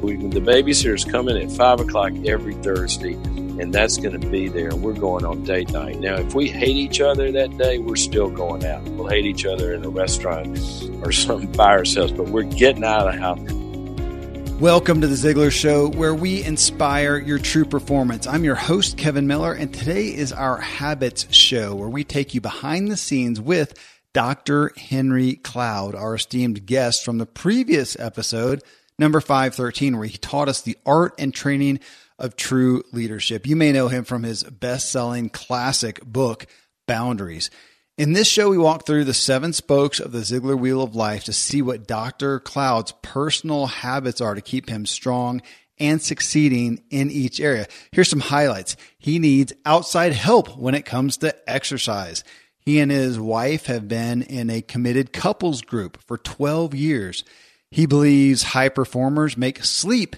We, the babysitter's coming at five o'clock every Thursday, and that's going to be there. We're going on date night. Now, if we hate each other that day, we're still going out. We'll hate each other in a restaurant or something by ourselves, but we're getting out of the house. Welcome to the Ziglar Show, where we inspire your true performance. I'm your host, Kevin Miller, and today is our Habits Show, where we take you behind the scenes with Dr. Henry Cloud, our esteemed guest from the previous episode, number 513, where he taught us the art and training of true leadership. You may know him from his best selling classic book, Boundaries. In this show, we walk through the seven spokes of the Ziglar Wheel of Life to see what Dr. Cloud's personal habits are to keep him strong and succeeding in each area. Here's some highlights. He needs outside help when it comes to exercise. He and his wife have been in a committed couples group for 12 years. He believes high performers make sleep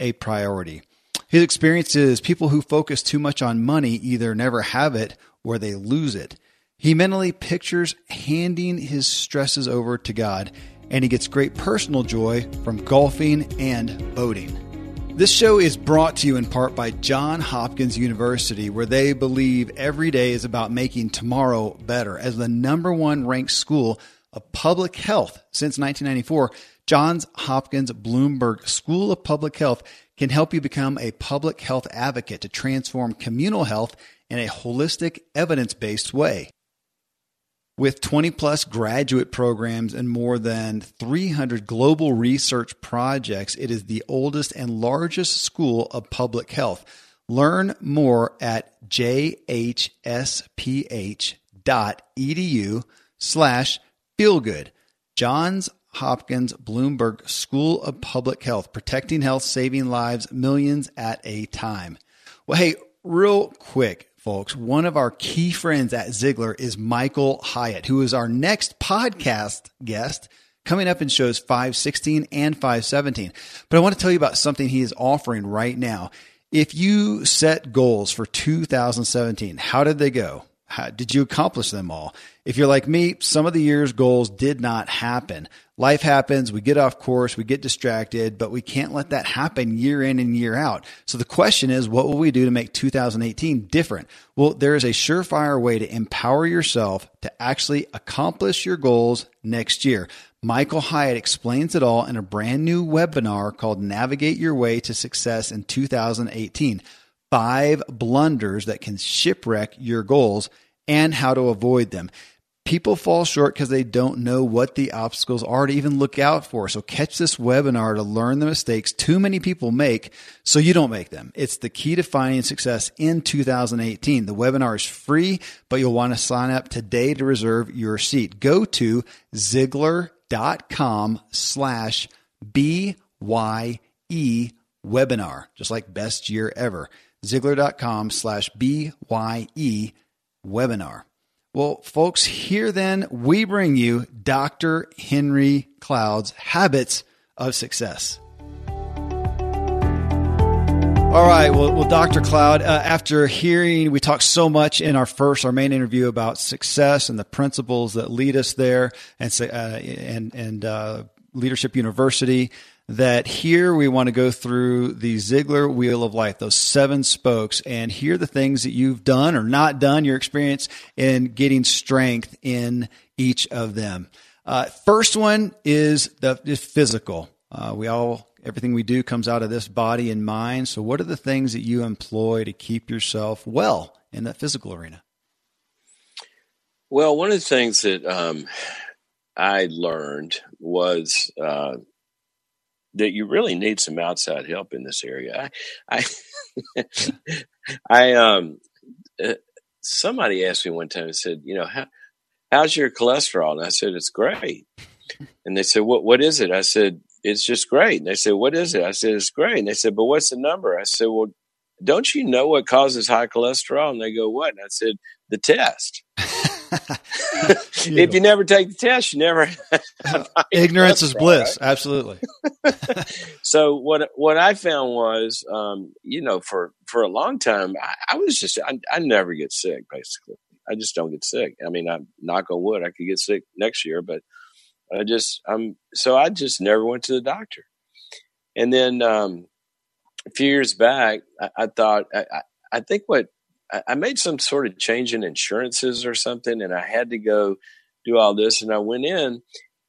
a priority. His experience is people who focus too much on money either never have it or they lose it. He mentally pictures handing his stresses over to God, and he gets great personal joy from golfing and boating. This show is brought to you in part by John Hopkins University, where they believe every day is about making tomorrow better. As the number one ranked school of public health since 1994, Johns Hopkins Bloomberg School of Public Health can help you become a public health advocate to transform communal health in a holistic, evidence based way. With 20 plus graduate programs and more than 300 global research projects, it is the oldest and largest school of public health. Learn more at jhsph.edu slash feelgood. Johns Hopkins Bloomberg School of Public Health, protecting health, saving lives, millions at a time. Well, hey, real quick, folks, one of our key friends at Ziglar is Michael Hyatt, who is our next podcast guest coming up in shows 516 and 517. But I want to tell you about something he is offering right now. If you set goals for 2017, how did they go? How, did you accomplish them all? If you're like me, some of the year's goals did not happen. Life happens, we get off course, we get distracted, but we can't let that happen year in and year out. So the question is, what will we do to make 2018 different? Well, there is a surefire way to empower yourself to actually accomplish your goals next year. Michael Hyatt explains it all in a brand new webinar called Navigate Your Way to Success in 2018. Five blunders that can shipwreck your goals and how to avoid them people fall short because they don't know what the obstacles are to even look out for. So catch this webinar to learn the mistakes too many people make so you don't make them. It's the key to finding success in 2018. The webinar is free, but you'll want to sign up today to reserve your seat. Go to Ziglar.com slash BYE webinar, just like best year ever. Ziglar.com slash BYE webinar. Well, folks, here then we bring you Dr. Henry Cloud's Habits of Success. All right. Well, well Dr. Cloud, uh, after hearing, we talked so much in our first, our main interview about success and the principles that lead us there and, uh, and, and, uh, Leadership University that here we want to go through the Ziglar Wheel of Life, those seven spokes, and hear the things that you've done or not done, your experience in getting strength in each of them. Uh, first one is the is physical. Uh, we all everything we do comes out of this body and mind. So, what are the things that you employ to keep yourself well in that physical arena? Well, one of the things that um, I learned was uh, that you really need some outside help in this area. I, I, I um, uh, somebody asked me one time and said, you know, how, how's your cholesterol? And I said, it's great. And they said, what, what is it? I said, it's just great. And they said, what is it? I said, it's great. And they said, but what's the number? I said, well, don't you know what causes high cholesterol? And they go, what? And I said, the test. if you never take the test, you never. Ignorance is bliss. Right? Absolutely. so what what I found was, um, you know, for for a long time, I, I was just I, I, never get sick. Basically, I just don't get sick. I mean, I'm knock on wood, I could get sick next year, but I just I'm so I just never went to the doctor. And then um, a few years back, I, I thought I, I, think what I made some sort of change in insurances or something, and I had to go do all this. And I went in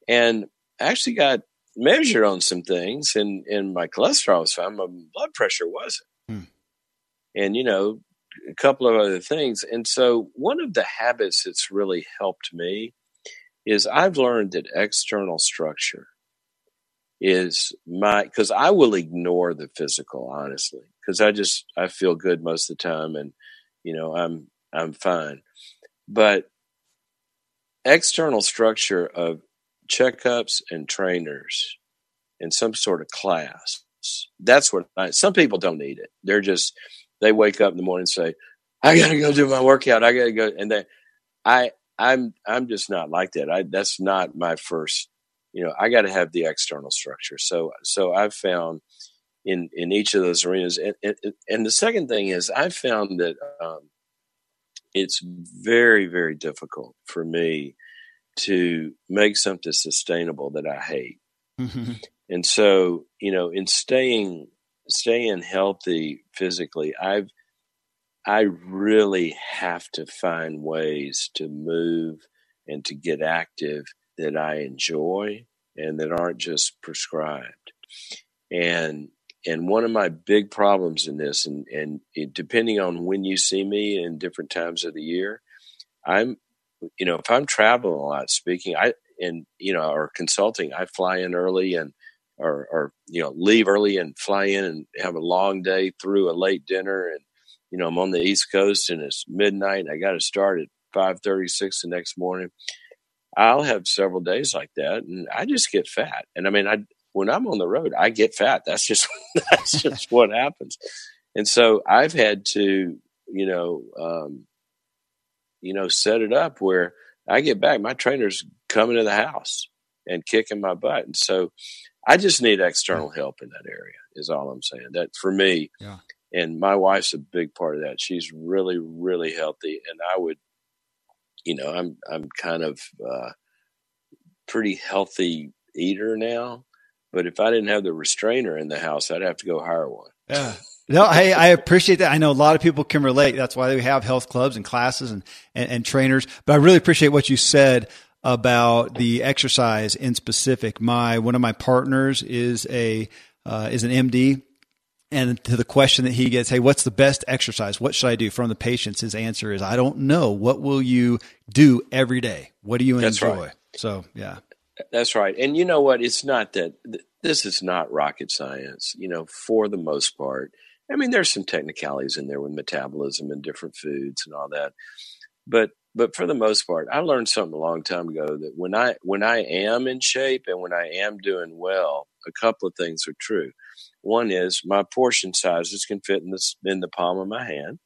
and actually got measured on some things, and and my cholesterol was fine, my blood pressure wasn't, hmm. and you know a couple of other things. And so one of the habits that's really helped me is I've learned that external structure is my because I will ignore the physical honestly because I just I feel good most of the time and you know I'm I'm fine. But external structure of checkups and trainers and some sort of class that's what I, some people don't need it. They're just they wake up in the morning and say I got to go do my workout. I got to go and then I I'm I'm just not like that. I that's not my first you know, I got to have the external structure. So, so I've found in in each of those arenas, and, and, and the second thing is I've found that um, it's very very difficult for me to make something sustainable that I hate. Mm-hmm. And so, you know, in staying staying healthy physically, I've I really have to find ways to move and to get active that I enjoy and that aren't just prescribed. And and one of my big problems in this, and and depending on when you see me in different times of the year, I'm, you know, if I'm traveling a lot, speaking, I and you know, or consulting, I fly in early and or or you know leave early and fly in and have a long day through a late dinner and you know I'm on the East Coast and it's midnight and I got to start at five thirty six the next morning I'll have several days like that, and I just get fat. And I mean, I when I'm on the road, I get fat. That's just that's just what happens. And so I've had to, you know, um, you know, set it up where I get back, my trainer's coming to the house and kicking my butt, and so I just need external help in that area. Is all I'm saying. That for me, yeah. and my wife's a big part of that. She's really, really healthy, and I would you know, I'm I'm kind of uh, pretty healthy eater now. But if I didn't have the restrainer in the house, I'd have to go hire one. Yeah. No, hey, I appreciate that. I know a lot of people can relate. That's why we have health clubs and classes and, and, and trainers. But I really appreciate what you said about the exercise in specific. My one of my partners is a uh, is an MD, and to the question that he gets, hey, what's the best exercise? What should I do from the patients? His answer is, I don't know. What will you do every day? What do you That's enjoy? Right. So, yeah. That's right. And you know what? It's not that this is not rocket science, you know, for the most part. I mean, there's some technicalities in there with metabolism and different foods and all that. But but for the most part, I learned something a long time ago that when I when I am in shape and when I am doing well, a couple of things are true. One is my portion sizes can fit in the in the palm of my hand.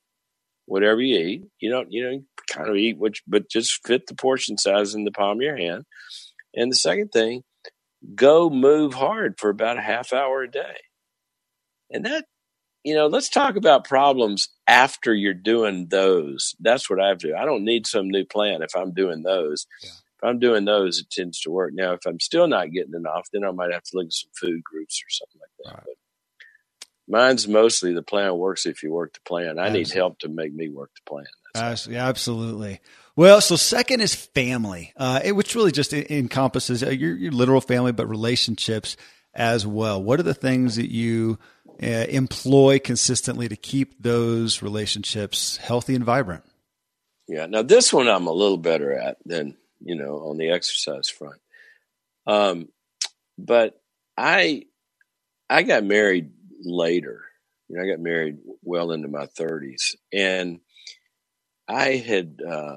Whatever you eat, you don't you know kind of eat which, but just fit the portion size in the palm of your hand. And the second thing, go move hard for about a half hour a day. And that, you know, let's talk about problems after you're doing those. That's what I do. I don't need some new plan if I'm doing those. Yeah. If I'm doing those, it tends to work. Now, if I'm still not getting enough, then I might have to look at some food groups or something like that. Right. But mine's mostly the plan works if you work the plan. I absolutely. need help to make me work the plan. Absolutely. absolutely. Well, so second is family, uh, which really just encompasses uh, your, your, literal family, but relationships as well. What are the things that you uh, employ consistently to keep those relationships healthy and vibrant? Yeah. Now, this one I'm a little better at than, you know, on the exercise front. Um, but I, I got married later. You know, I got married well into my 30s, and I had uh,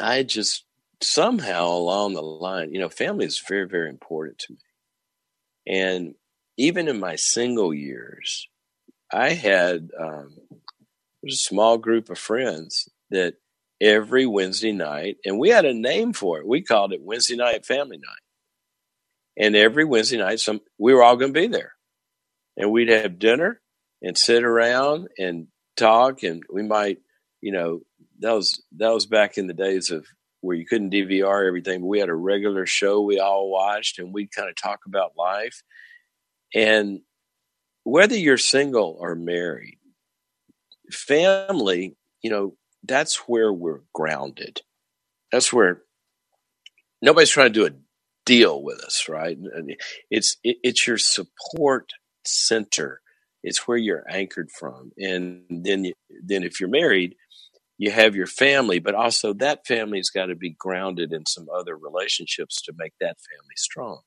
I just somehow along the line, you know, family is very very important to me, and even in my single years, I had um, a small group of friends that every Wednesday night, and we had a name for it. We called it Wednesday night family night. And every Wednesday night, some we were all going to be there and we'd have dinner and sit around and talk and we might you know that was that was back in the days of where you couldn't DVR everything but we had a regular show we all watched and we'd kind of talk about life And whether you're single or married, family, you know, that's where we're grounded. That's where nobody's trying to do a deal with us, right? It's it, it's your support center. It's where you're anchored from, and then then if you're married, you have your family, but also that family's got to be grounded in some other relationships to make that family strong.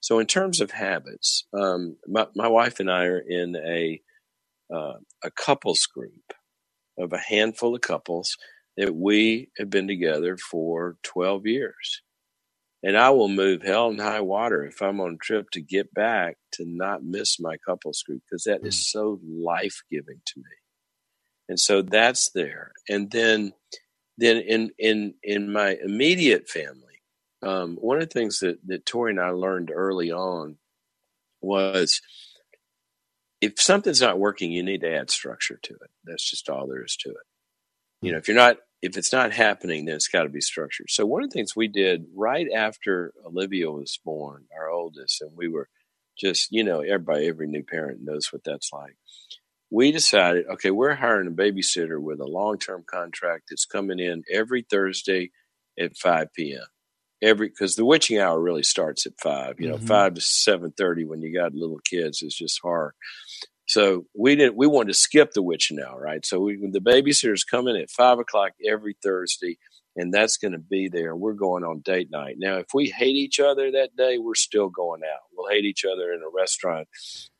So, in terms of habits, um, my, my wife and I are in a uh, a couples group of a handful of couples that we have been together for 12 years. And I will move hell and high water if I'm on a trip to get back to not miss my couples group because that is mm. so life giving to me. And so that's there. And then, then in, in, in my immediate family, um, one of the things that, that Tori and I learned early on was if something's not working, you need to add structure to it. That's just all there is to it. You know, if you're not, if it's not happening, then it's got to be structured. So one of the things we did right after Olivia was born, our oldest, and we were just, you know, everybody, every new parent knows what that's like. We decided, okay, we're hiring a babysitter with a long term contract that's coming in every Thursday at 5 p.m every because the witching hour really starts at five. You know, mm-hmm. five to seven thirty when you got little kids is just hard. So we didn't. We wanted to skip the witching hour, right? So we, the babysitters come in at five o'clock every Thursday, and that's going to be there. We're going on date night. Now, if we hate each other that day, we're still going out. We'll hate each other in a restaurant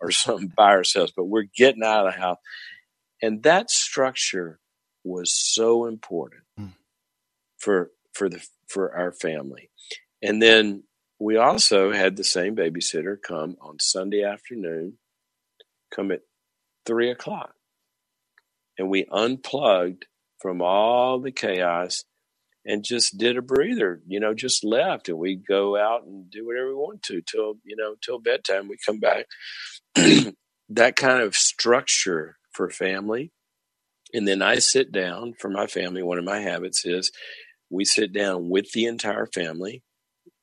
or something by ourselves, but we're getting out of the house. And that structure was so important mm. for for the for our family. And then we also had the same babysitter come on Sunday afternoon, come at three o'clock. And we unplugged from all the chaos and just did a breather, you know, just left and we go out and do whatever we want to till, you know, till bedtime. We come back. that kind of structure for family. And then I sit down for my family. One of my habits is we sit down with the entire family,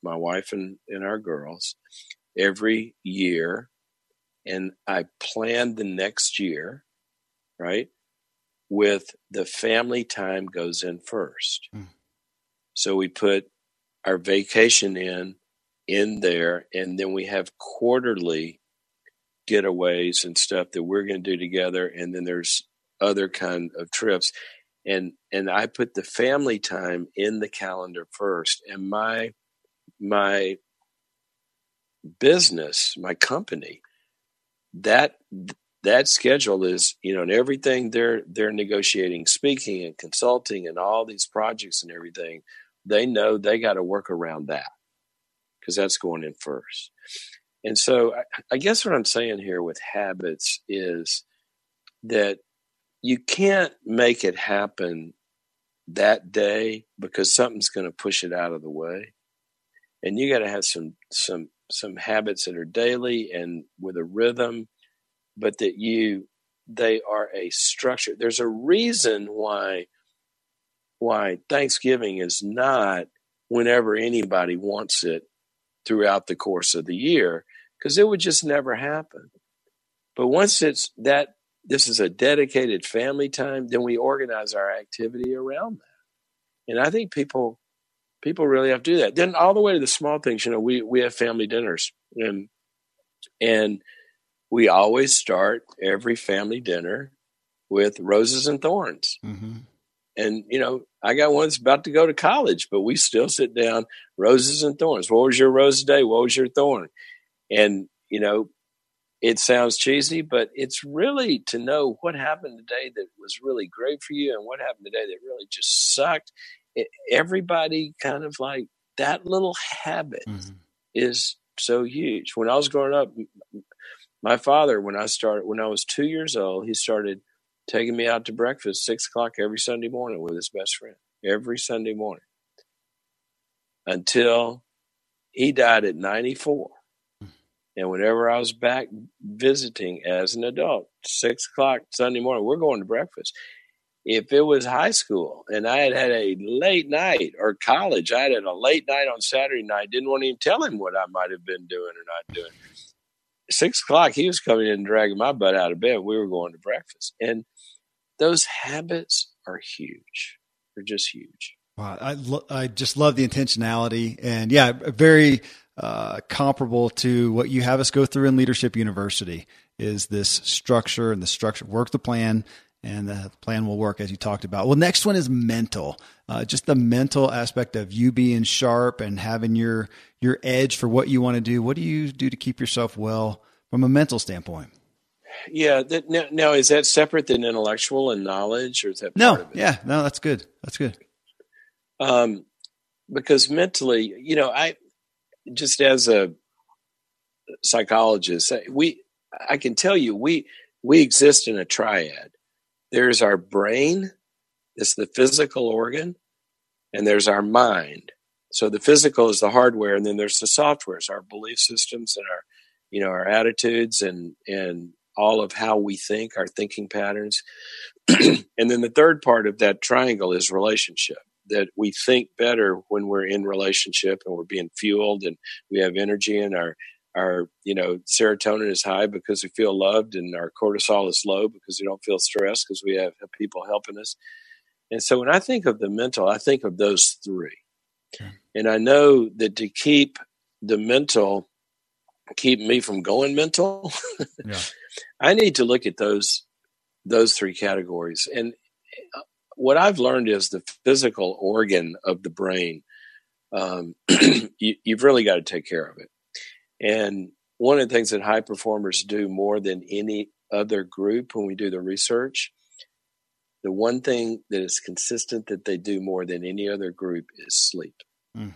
my wife and, and our girls, every year. And I plan the next year, right? With the family time goes in first. Mm. So we put our vacation in in there and then we have quarterly getaways and stuff that we're going to do together and then there's other kind of trips. And and I put the family time in the calendar first and my my business my company that that schedule is you know and everything they're they're negotiating speaking and consulting and all these projects and everything they know they got to work around that because that's going in first. And so I, I guess what i'm saying here with habits is that you can't make it happen that day because something's going to push it out of the way. And you got to have some some some habits that are daily and with a rhythm but that you they are a structure. There's a reason why why thanksgiving is not whenever anybody wants it throughout the course of the year because it would just never happen but once it's that this is a dedicated family time, then we organize our activity around that. And I think people people really have to do that. Then all the way to the small things, you know, we we have family dinners and and we always start every family dinner with roses and thorns. Mm-hmm. And you know, I got one that's about to go to college, but we still sit down, roses and thorns. What was your rose today? What was your thorn? And you know, it sounds cheesy, but it's really to know what happened today that was really great for you and what happened today that really just sucked. It, everybody kind of like that little habit mm-hmm. is so huge. When I was growing up, my father, when I started, when I was two years old, he started taking me out to breakfast six o'clock every Sunday morning with his best friend every Sunday morning until he died at 94 and whenever I was back visiting as an adult, six o'clock Sunday morning, we're going to breakfast. If it was high school and I had had a late night or college, I had had a late night on Saturday night, didn't want to even tell him what I might have been doing or not doing. six o'clock, he was coming in and dragging my butt out of bed. We were going to breakfast. And those habits are huge. They're just huge. Wow. I, lo- I just love the intentionality and yeah, very uh, comparable to what you have us go through in Leadership University is this structure and the structure, work the plan, and the plan will work as you talked about. Well, next one is mental. Uh, just the mental aspect of you being sharp and having your your edge for what you want to do. What do you do to keep yourself well from a mental standpoint? Yeah. That, now, now, is that separate than intellectual and knowledge, or is that no? Yeah, no, that's good. That's good. Um, because mentally, you know, I just as a psychologist, we I can tell you we we exist in a triad. There's our brain, it's the physical organ, and there's our mind. So the physical is the hardware, and then there's the software, it's our belief systems and our you know our attitudes and and all of how we think, our thinking patterns. and then the third part of that triangle is relationship that we think better when we're in relationship and we're being fueled and we have energy and our our you know serotonin is high because we feel loved and our cortisol is low because we don't feel stressed because we have people helping us and so when i think of the mental i think of those three okay. and i know that to keep the mental keep me from going mental yeah. i need to look at those those three categories and what I've learned is the physical organ of the brain. Um, you, you've really got to take care of it. And one of the things that high performers do more than any other group when we do the research, the one thing that is consistent that they do more than any other group is sleep. Mm.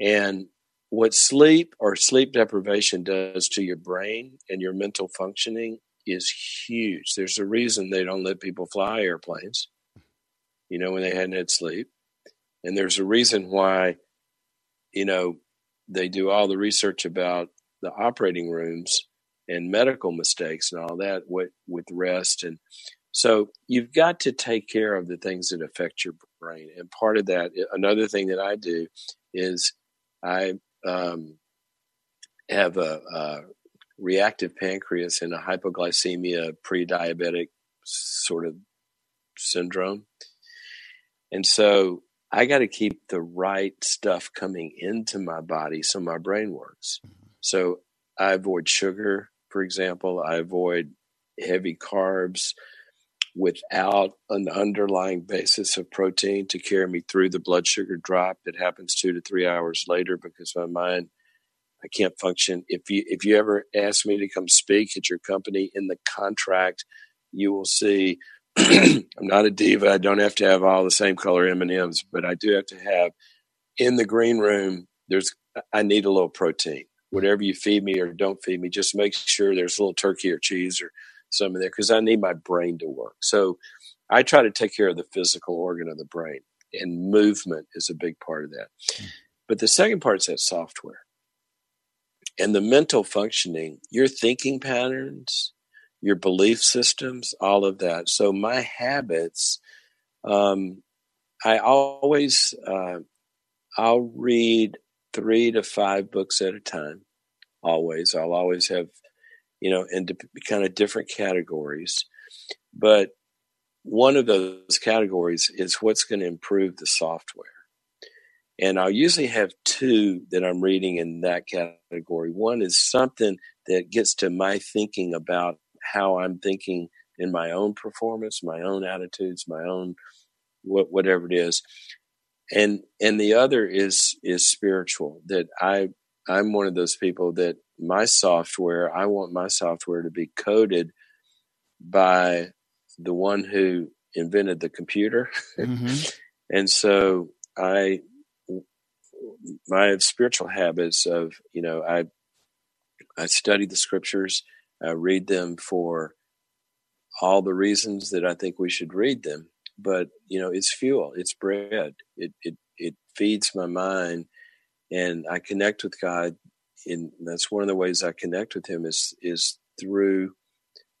And what sleep or sleep deprivation does to your brain and your mental functioning is huge. There's a reason they don't let people fly airplanes you know, when they hadn't had sleep. And there's a reason why, you know, they do all the research about the operating rooms and medical mistakes and all that with, with rest. And so you've got to take care of the things that affect your brain. And part of that, another thing that I do is I um, have a, a reactive pancreas and a hypoglycemia pre-diabetic sort of syndrome. And so I got to keep the right stuff coming into my body so my brain works. Mm-hmm. So I avoid sugar, for example. I avoid heavy carbs without an underlying basis of protein to carry me through the blood sugar drop that happens two to three hours later because my mind I can't function. If you if you ever ask me to come speak at your company in the contract, you will see I'm not a diva. I don't have to have all the same color M and M's, but I do have to have in the green room. There's I need a little protein. Whatever you feed me or don't feed me, just make sure there's a little turkey or cheese or some in there because I need my brain to work. So I try to take care of the physical organ of the brain, and movement is a big part of that. But the second part is that software and the mental functioning, your thinking patterns, your belief systems, all of that. So my habits, um, I always, uh, I'll read three to five books at a time. Always, I'll always have, you know, in kind of different categories. But one of those categories is what's going to improve the software. And I'll usually have two that I'm reading in that category. One is something that gets to my thinking about how I'm thinking in my own performance, my own attitudes, my own what, whatever it is. And and the other is is spiritual. That I I'm one of those people that my software I want my software to be coded by the one who invented the computer. Mm-hmm. and so I my spiritual habits of you know I I study the scriptures I read them for all the reasons that I think we should read them. But you know, it's fuel, it's bread. It it it feeds my mind, and I connect with God. And that's one of the ways I connect with Him is is through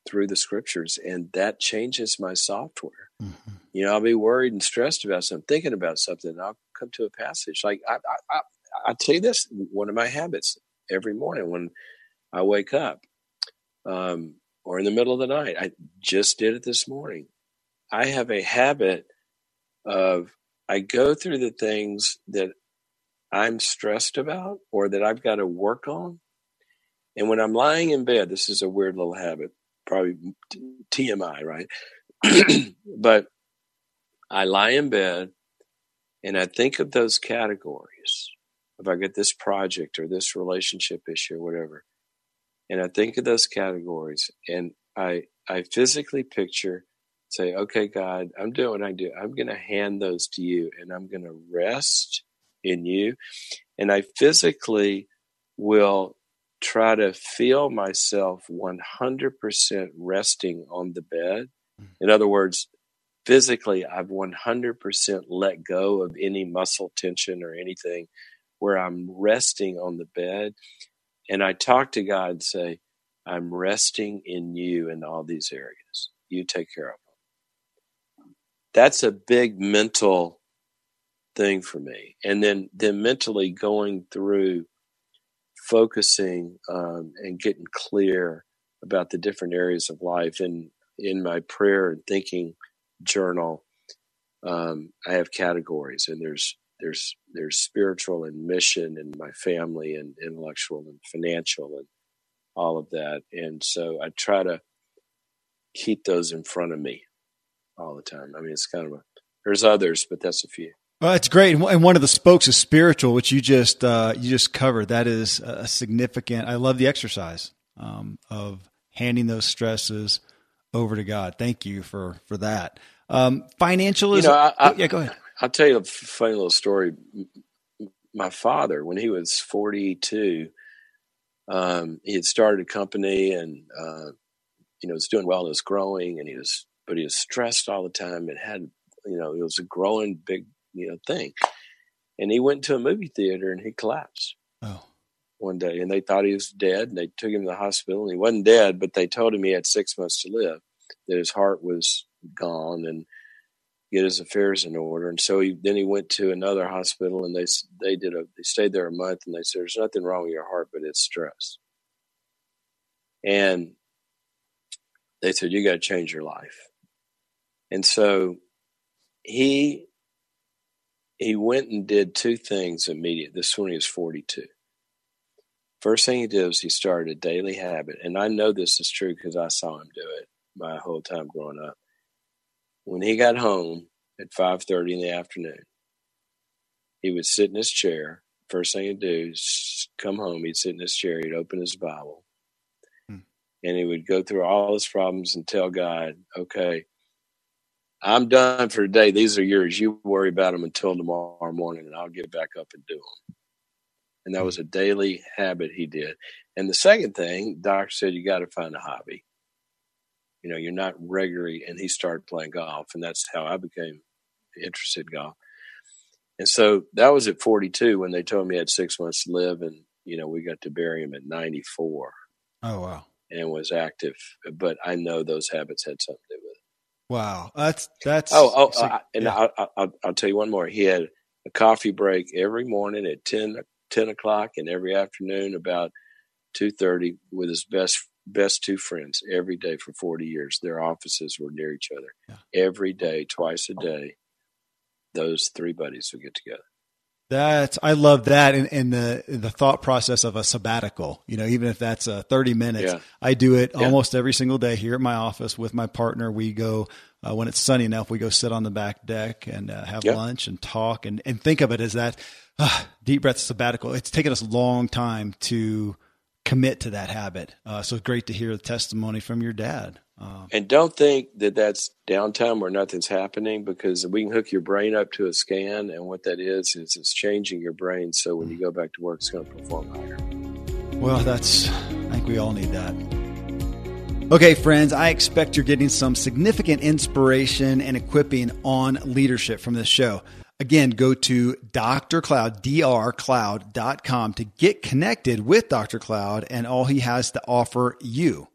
through the scriptures, and that changes my software. Mm-hmm. You know, I'll be worried and stressed about something, thinking about something, and I'll come to a passage like I, I, I, I tell you this. One of my habits every morning when I wake up, um, or in the middle of the night. I just did it this morning. I have a habit of I go through the things that I'm stressed about or that I've got to work on. And when I'm lying in bed, this is a weird little habit, probably TMI, right? but I lie in bed and I think of those categories. If I get this project or this relationship issue or whatever, and I think of those categories and I I physically picture say, okay, God, I'm doing what I do. I'm going to hand those to you and I'm going to rest in you. And I physically will try to feel myself 100% resting on the bed. Mm. In other words, physically, I've 100% let go of any muscle tension or anything where I'm resting on the bed. And I talk to God and say, I'm resting in you in all these areas. You take care of them. That's a big mental thing for me. And then, then mentally going through focusing um, and getting clear about the different areas of life. And in my prayer and thinking journal, um, I have categories, and there's there's there's spiritual and mission, and my family, and intellectual and financial, and all of that. And so I try to keep those in front of me all the time. I mean, it's kind of a there's others, but that's a few. Well, it's great, and one of the spokes is spiritual, which you just uh, you just covered. That is a significant. I love the exercise um, of handing those stresses over to God. Thank you for for that. Um, financial is you know, I, I, yeah. Go ahead. I'll tell you a funny little story. My father, when he was forty two, um, he had started a company and uh, you know was doing well and was growing, and he was but he was stressed all the time and had you know it was a growing big you know thing. And he went to a movie theater and he collapsed. Oh. One day, and they thought he was dead, and they took him to the hospital. And he wasn't dead, but they told him he had six months to live. That his heart was gone, and get his affairs in order. And so he then he went to another hospital, and they they did a they stayed there a month, and they said there's nothing wrong with your heart, but it's stress. And they said you got to change your life. And so he he went and did two things immediately. This one he was 42. First thing he did was he started a daily habit, and I know this is true because I saw him do it my whole time growing up. When he got home at 5:30 in the afternoon, he would sit in his chair. First thing he'd do is come home. He'd sit in his chair. He'd open his Bible, hmm. and he would go through all his problems and tell God, "Okay, I'm done for today. These are yours. You worry about them until tomorrow morning, and I'll get back up and do them. And that was a daily habit he did. And the second thing, doctor said, you got to find a hobby. You know, you're not regularly, and he started playing golf, and that's how I became interested in golf. And so that was at 42 when they told me I had six months to live, and you know, we got to bury him at 94. Oh wow! And was active, but I know those habits had something to do with it. Wow, that's that's. Oh, oh, uh, and yeah. I'll, I'll, I'll, tell you one more. He had a coffee break every morning at 10, 10 o'clock, and every afternoon about two thirty with his best best two friends every day for forty years. Their offices were near each other. Yeah. Every day, twice a day, those three buddies would get together. That's I love that and, and the the thought process of a sabbatical. You know, even if that's uh, thirty minutes, yeah. I do it yeah. almost every single day here at my office with my partner. We go uh, when it's sunny enough, we go sit on the back deck and uh, have yep. lunch and talk and and think of it as that uh, deep breath sabbatical. It's taken us a long time to commit to that habit. Uh, so it's great to hear the testimony from your dad. Uh, and don't think that that's downtime where nothing's happening because we can hook your brain up to a scan, and what that is is it's changing your brain so when you go back to work, it's going to perform higher. Well, that's I think we all need that. Okay, friends, I expect you're getting some significant inspiration and equipping on leadership from this show. Again, go to Dr. Cloud, drcloud.com to get connected with Dr. Cloud and all he has to offer you.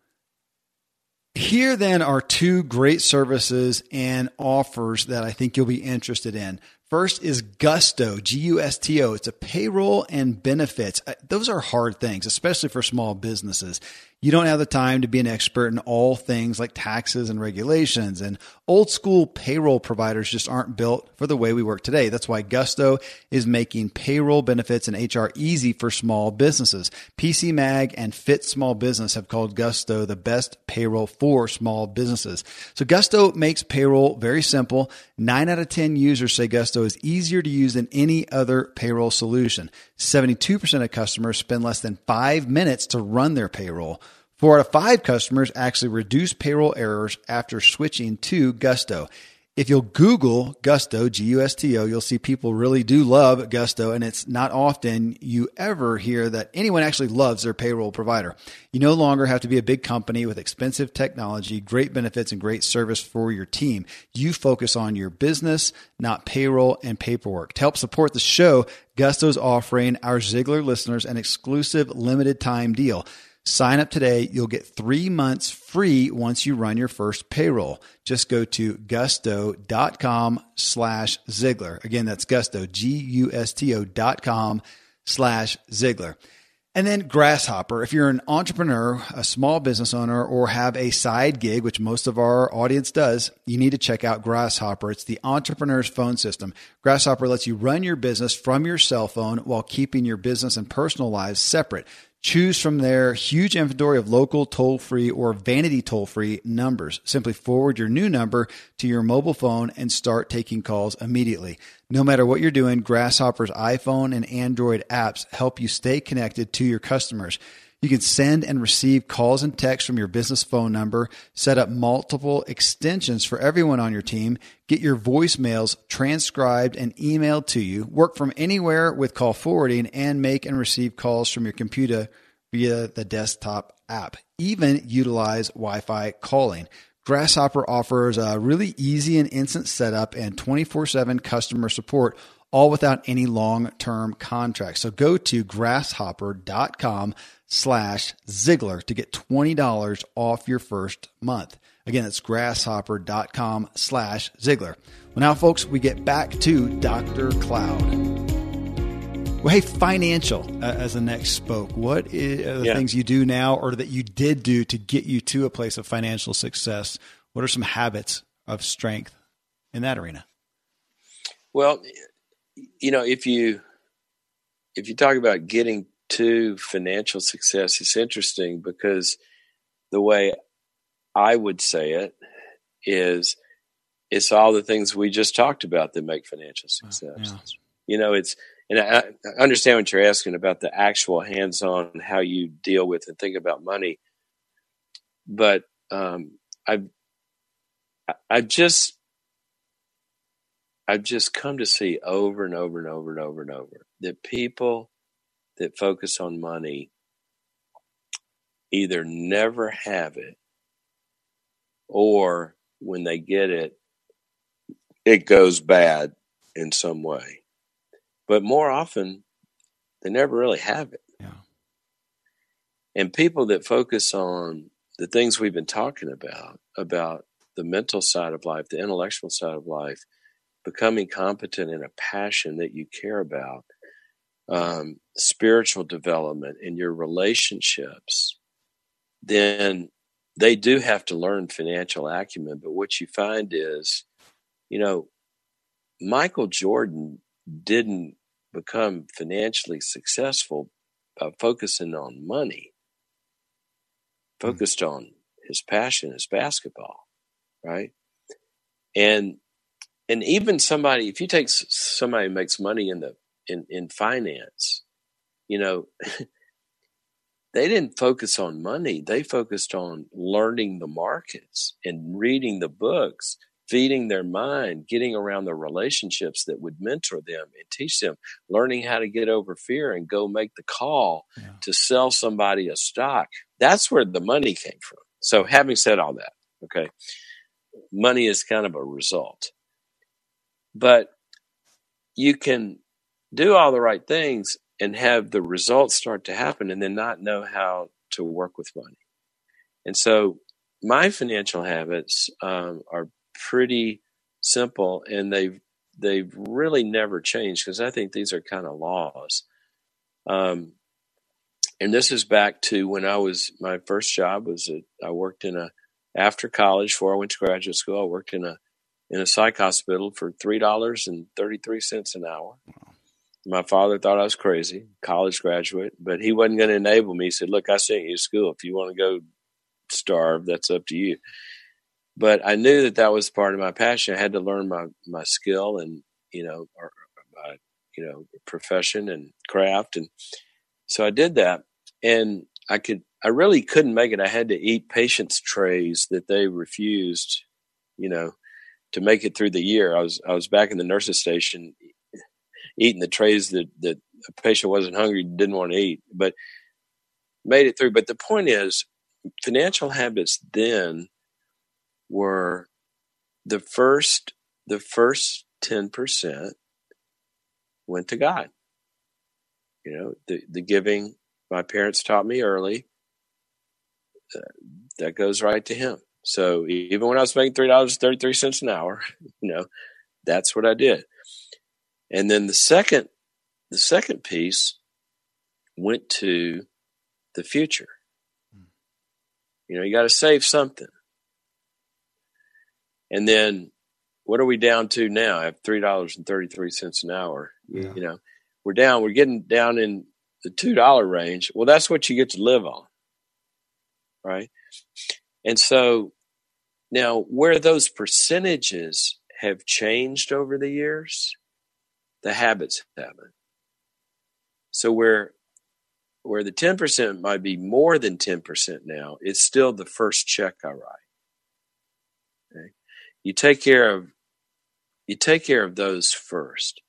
Here then are two great services and offers that I think you'll be interested in. First is Gusto, G U S T O. It's a payroll and benefits. Uh, those are hard things, especially for small businesses you don't have the time to be an expert in all things like taxes and regulations. And old school payroll providers just aren't built for the way we work today. That's why Gusto is making payroll benefits and HR easy for small businesses. PC Mag and Fit Small Business have called Gusto the best payroll for small businesses. So Gusto makes payroll very simple. Nine out of 10 users say Gusto is easier to use than any other payroll solution. 72% of customers spend less than five minutes to run their payroll. Four out of five customers actually reduce payroll errors after switching to Gusto. If you'll Google Gusto, G U S T O, you'll see people really do love Gusto, and it's not often you ever hear that anyone actually loves their payroll provider. You no longer have to be a big company with expensive technology, great benefits, and great service for your team. You focus on your business, not payroll and paperwork. To help support the show, Gusto is offering our Ziglar listeners an exclusive limited time deal. Sign up today. You'll get three months free once you run your first payroll. Just go to gusto.com slash Ziglar. Again, that's gusto, G-U-S-T-O dot com slash Ziglar. And then Grasshopper. If you're an entrepreneur, a small business owner, or have a side gig, which most of our audience does, you need to check out Grasshopper. It's the entrepreneur's phone system. Grasshopper lets you run your business from your cell phone while keeping your business and personal lives separate. Choose from their huge inventory of local toll free or vanity toll free numbers. Simply forward your new number to your mobile phone and start taking calls immediately. No matter what you're doing, Grasshopper's iPhone and Android apps help you stay connected to your customers. You can send and receive calls and texts from your business phone number, set up multiple extensions for everyone on your team, get your voicemails transcribed and emailed to you, work from anywhere with call forwarding, and make and receive calls from your computer via the desktop app. Even utilize Wi Fi calling. Grasshopper offers a really easy and instant setup and 24 7 customer support all without any long term contracts. So go to grasshopper.com slash Ziglar to get $20 off your first month. Again, it's grasshopper.com slash Ziglar. Well, now, folks, we get back to Dr. Cloud. Well, hey, financial uh, as the next spoke. What are the yeah. things you do now or that you did do to get you to a place of financial success? What are some habits of strength in that arena? Well, you know, if you if you talk about getting to financial success, it's interesting because the way I would say it is it's all the things we just talked about that make financial success. Yeah. You know, it's and I, I understand what you're asking about the actual hands-on how you deal with and think about money, but um, I've I've just I've just come to see over and over and over and over and over that people that focus on money either never have it or when they get it, it goes bad in some way. But more often, they never really have it. Yeah. And people that focus on the things we've been talking about, about the mental side of life, the intellectual side of life, becoming competent in a passion that you care about, um, spiritual development in your relationships, then they do have to learn financial acumen. But what you find is, you know, Michael Jordan didn't become financially successful by focusing on money, hmm. focused mm-hmm. on his passion is basketball, right? And and even somebody, if you take somebody who makes money in the in in finance, you know, they didn't focus on money. They focused on learning the markets and reading the books, feeding their mind, getting around the relationships that would mentor them and teach them, learning how to get over fear and go make the call yeah. to sell somebody a stock. That's where the money came from. So, having said all that, okay, money is kind of a result. But you can do all the right things and have the results start to happen and then not know how to work with money. And so my financial habits um, are pretty simple and they've they've really never changed because I think these are kind of laws. Um, and this is back to when I was my first job was I worked in a after college before I went to graduate school. I worked in a in a psych hospital for three dollars and thirty three cents an hour. Wow. My father thought I was crazy, college graduate, but he wasn't going to enable me. He said, "Look, I sent you to school. If you want to go starve, that's up to you." But I knew that that was part of my passion. I had to learn my my skill and you know, or my you know profession and craft, and so I did that, and I could I really couldn't make it. I had to eat patients' trays that they refused, you know, to make it through the year. I was I was back in the nurses station eating the trays that that a patient wasn't hungry, didn't want to eat, but made it through. But the point is, financial habits then were the first the first ten percent went to God. You know, the the giving my parents taught me early. Uh, that goes right to Him. So even when I was making three dollars thirty three cents an hour, you know, that's what I did. And then the second, the second piece went to the future. You know, you got to save something. And then what are we down to now? I have three dollars and thirty three cents an hour. Yeah. You know, we're down. We're getting down in the two dollar range. Well, that's what you get to live on, right? And so now, where those percentages have changed over the years, the habits haven't. So where where the 10% might be more than 10% now, it's still the first check I write. Okay? You take care of you take care of those first.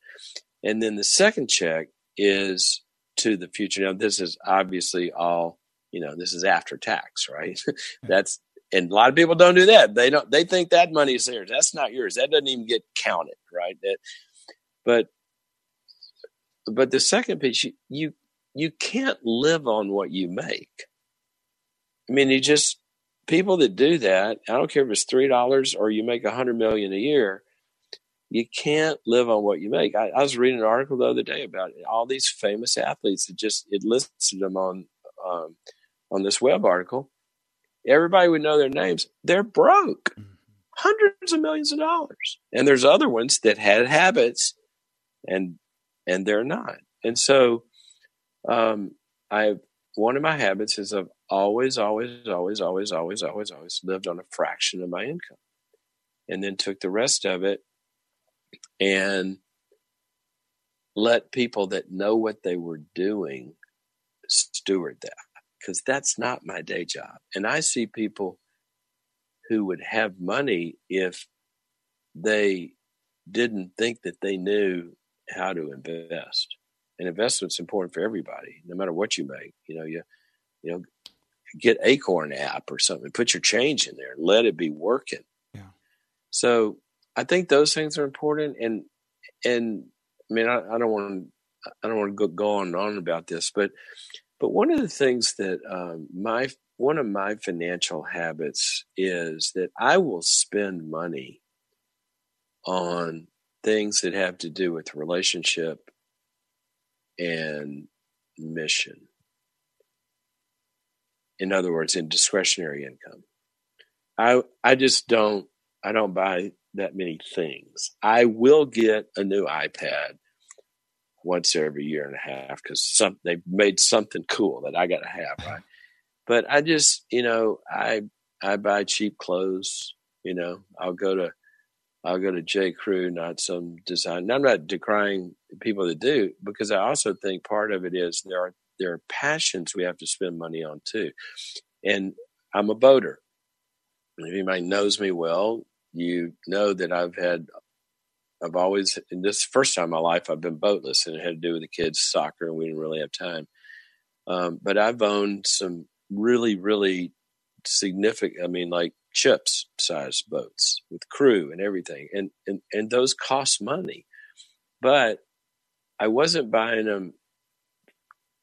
And then the second check is to the future. Now this is obviously all, you know, this is after tax, right? That's and a lot of people don't do that. They don't. They think that money is theirs. That's not yours. That doesn't even get counted, right? That, but but the second piece, you, you you can't live on what you make. I mean, you just people that do that. I don't care if it's three dollars or you make a hundred million a year. You can't live on what you make. I, I, was reading an article the other day about all these famous athletes. It just it listed them on um, on this web article everybody would know their names. They're broke, mm-hmm. hundreds of millions of dollars. And there's other ones that had habits, and and they're not. And so, um, I one of my habits is I've always, always, always, always, always, always, always lived on a fraction of my income, and then took the rest of it and let people that know what they were doing steward that because that's not my day job. And I see people who would have money if they didn't think that they knew how to invest. And investment's important for everybody, no matter what you make. You know, you you know, get Acorn app or something, put your change in there, let it be working. Yeah. So I think those things are important. And and I mean, I, I don't want to I don't want to go, go on and on about this, but but one of the things that um, my one of my financial habits is that I will spend money on things that have to do with relationship and mission. In other words, in discretionary income. I I just don't I don't buy that many things. I will get a new iPad once every year and a half because some they've made something cool that I got to have, right? But I just, you know, I I buy cheap clothes. You know, I'll go to I'll go to J. Crew, not some design. I'm not decrying people that do because I also think part of it is there are there are passions we have to spend money on too. And I'm a boater. If anybody knows me well, you know that I've had I've always, in this first time in my life, I've been boatless and it had to do with the kids' soccer and we didn't really have time. Um, but I've owned some really, really significant, I mean, like chips size boats with crew and everything. And, and, and those cost money. But I wasn't buying them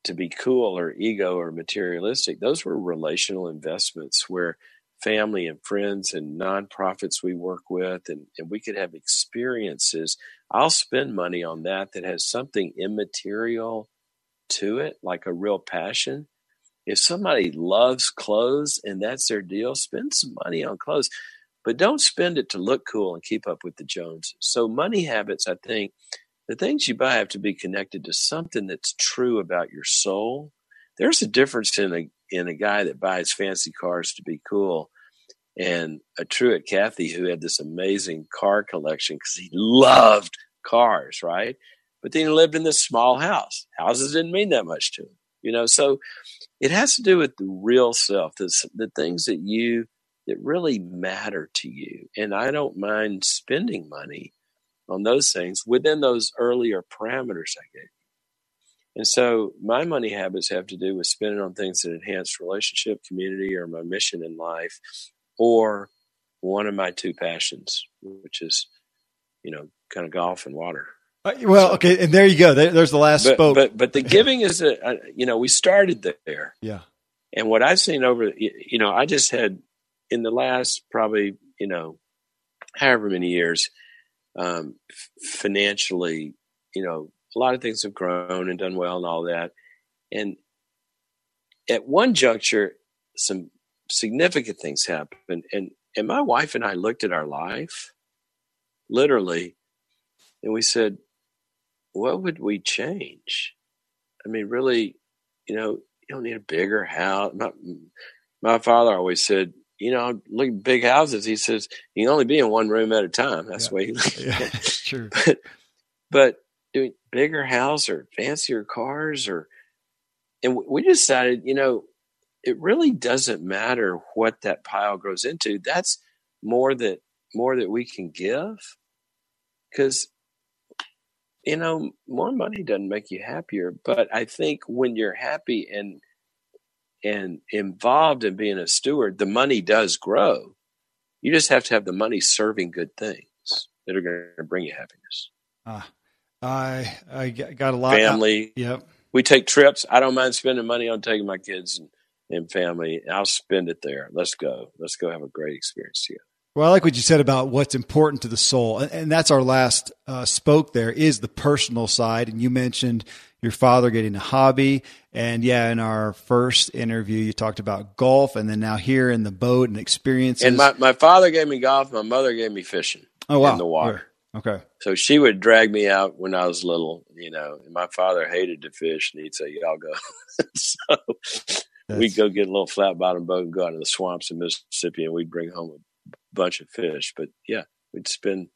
to be cool or ego or materialistic. Those were relational investments where family and friends and nonprofits we work with, and, and we could have experiences. I'll spend money on that that has something immaterial to it, like a real passion. If somebody loves clothes and that's their deal, spend some money on clothes, but don't spend it to look cool and keep up with the Joneses. So, money habits, I think, the things you buy have to be connected to something that's true about your soul. There's a difference in a in a guy that buys fancy cars to be cool and a Truett Cathy who had this amazing car collection because he loved cars, right? But then he lived in this small house. Houses didn't mean that much to him, you know. So it has to do with the real self, the, the things that you that really matter to you. And I don't mind spending money on those things within those earlier parameters I gave. And so my money habits have to do with spending on things that enhance relationship, community, or my mission in life, or one of my two passions, which is, you know, kind of golf and water. Uh, well, okay, and there you go. There, there's the last but, spoke. But but the giving is a, a, you know we started there. Yeah. And what I've seen over, you know, I just had in the last probably you know, however many years, um, financially, you know, a lot of things have grown and done well and all that. And at one juncture, some significant things happened. And, and my wife and I looked at our life literally and we said, what would we change? I mean, really, you know, you don't need a bigger house. My, my father always said, you know, look at big houses. He says you can only be in one room at a time. That's yeah. the way he. yeah, true. But, but doing bigger house or fancier cars or and we decided you know it really doesn't matter what that pile grows into. That's more that more that we can give. Because you know more money doesn't make you happier. But i think when you're happy and and involved in being a steward the money does grow. You just have to have the money serving good things that are going to bring you happiness. Ah I I got a lot. Of family. Yep. We take trips. I don't mind spending money on taking my kids and, and family. I'll spend it there. Let's go. Let's go have a great experience together. Well, I like what you said about what's important to the soul, and, and that's our last uh, spoke. There is the personal side, and you mentioned your father getting a hobby, and yeah, in our first interview, you talked about golf, and then now here in the boat and experiences. And my, my father gave me golf. My mother gave me fishing. Oh wow, in the water. Okay. So she would drag me out when I was little, you know, and my father hated to fish and he'd say, Y'all go. so That's... we'd go get a little flat bottom boat and go out to the swamps in Mississippi and we'd bring home a bunch of fish. But yeah, we'd spend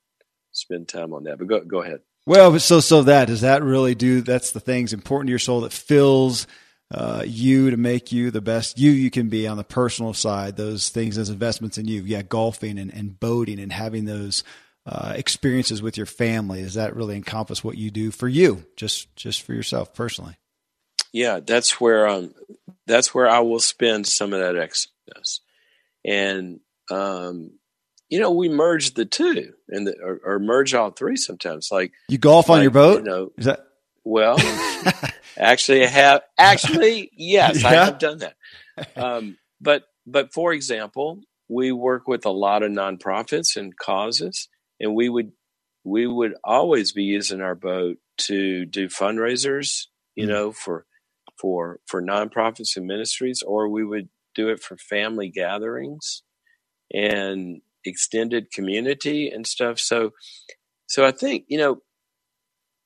spend time on that. But go go ahead. Well, so so that does that really do that's the things important to your soul that fills uh, you to make you the best you you can be on the personal side, those things as investments in you. Yeah, golfing and, and boating and having those uh, experiences with your family? Does that really encompass what you do for you, just just for yourself personally? Yeah, that's where um, that's where I will spend some of that excess, and um, you know, we merge the two and the, or, or, merge all three sometimes. Like you golf like, on your boat. You know, is that well? actually, I have. Actually, yes, yeah. I have done that. Um, but but for example, we work with a lot of nonprofits and causes, and we would we would always be using our boat to do fundraisers, you mm-hmm. know, for for for nonprofits and ministries, or we would do it for family gatherings and extended community and stuff. So so I think, you know,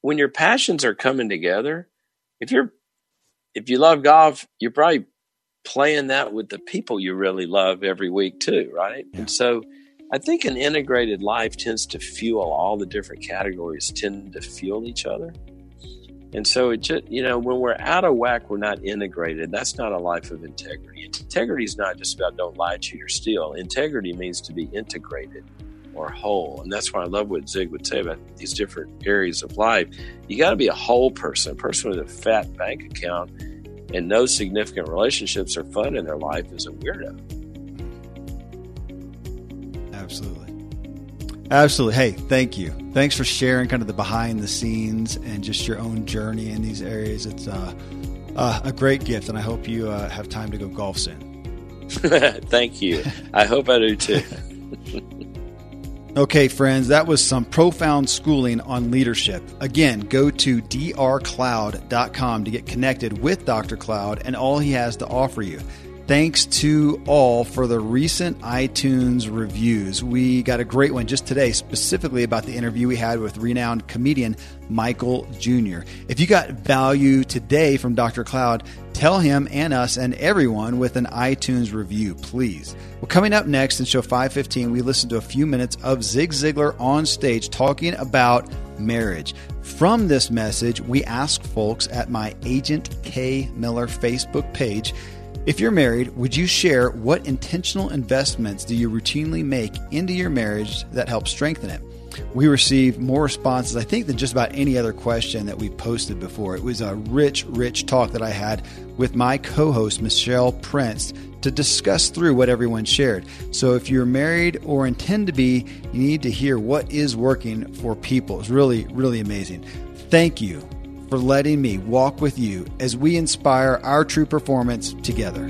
when your passions are coming together, if you're if you love golf, you're probably playing that with the people you really love every week too, right? Yeah. And so I think an integrated life tends to fuel all the different categories, tend to fuel each other. And so it just, you know, when we're out of whack, we're not integrated. That's not a life of integrity. Integrity is not just about don't lie, cheat, or steal. Integrity means to be integrated or whole. And that's why I love what Zig would say about these different areas of life. You got to be a whole person. A person with a fat bank account and no significant relationships or fun in their life is a weirdo. Absolutely. Absolutely. Hey, thank you. Thanks for sharing kind of the behind the scenes and just your own journey in these areas. It's uh, uh, a great gift, and I hope you uh, have time to go golf soon. Thank you. I hope I do too. Okay, friends, that was some profound schooling on leadership. Again, go to drcloud.com to get connected with Dr. Cloud and all he has to offer you. Thanks to all for the recent iTunes reviews. We got a great one just today, specifically about the interview we had with renowned comedian Michael Jr. If you got value today from Dr. Cloud, tell him and us and everyone with an iTunes review, please. Well, coming up next in show 515, we listen to a few minutes of Zig Ziglar on stage talking about marriage. From this message, we ask folks at my Agent K Miller Facebook page if you're married, would you share what intentional investments do you routinely make into your marriage that help strengthen it? We received more responses, I think, than just about any other question that we posted before. It was a rich, rich talk that I had with my co host, Michelle Prince, to discuss through what everyone shared. So if you're married or intend to be, you need to hear what is working for people. It's really, really amazing. Thank you for letting me walk with you as we inspire our true performance together.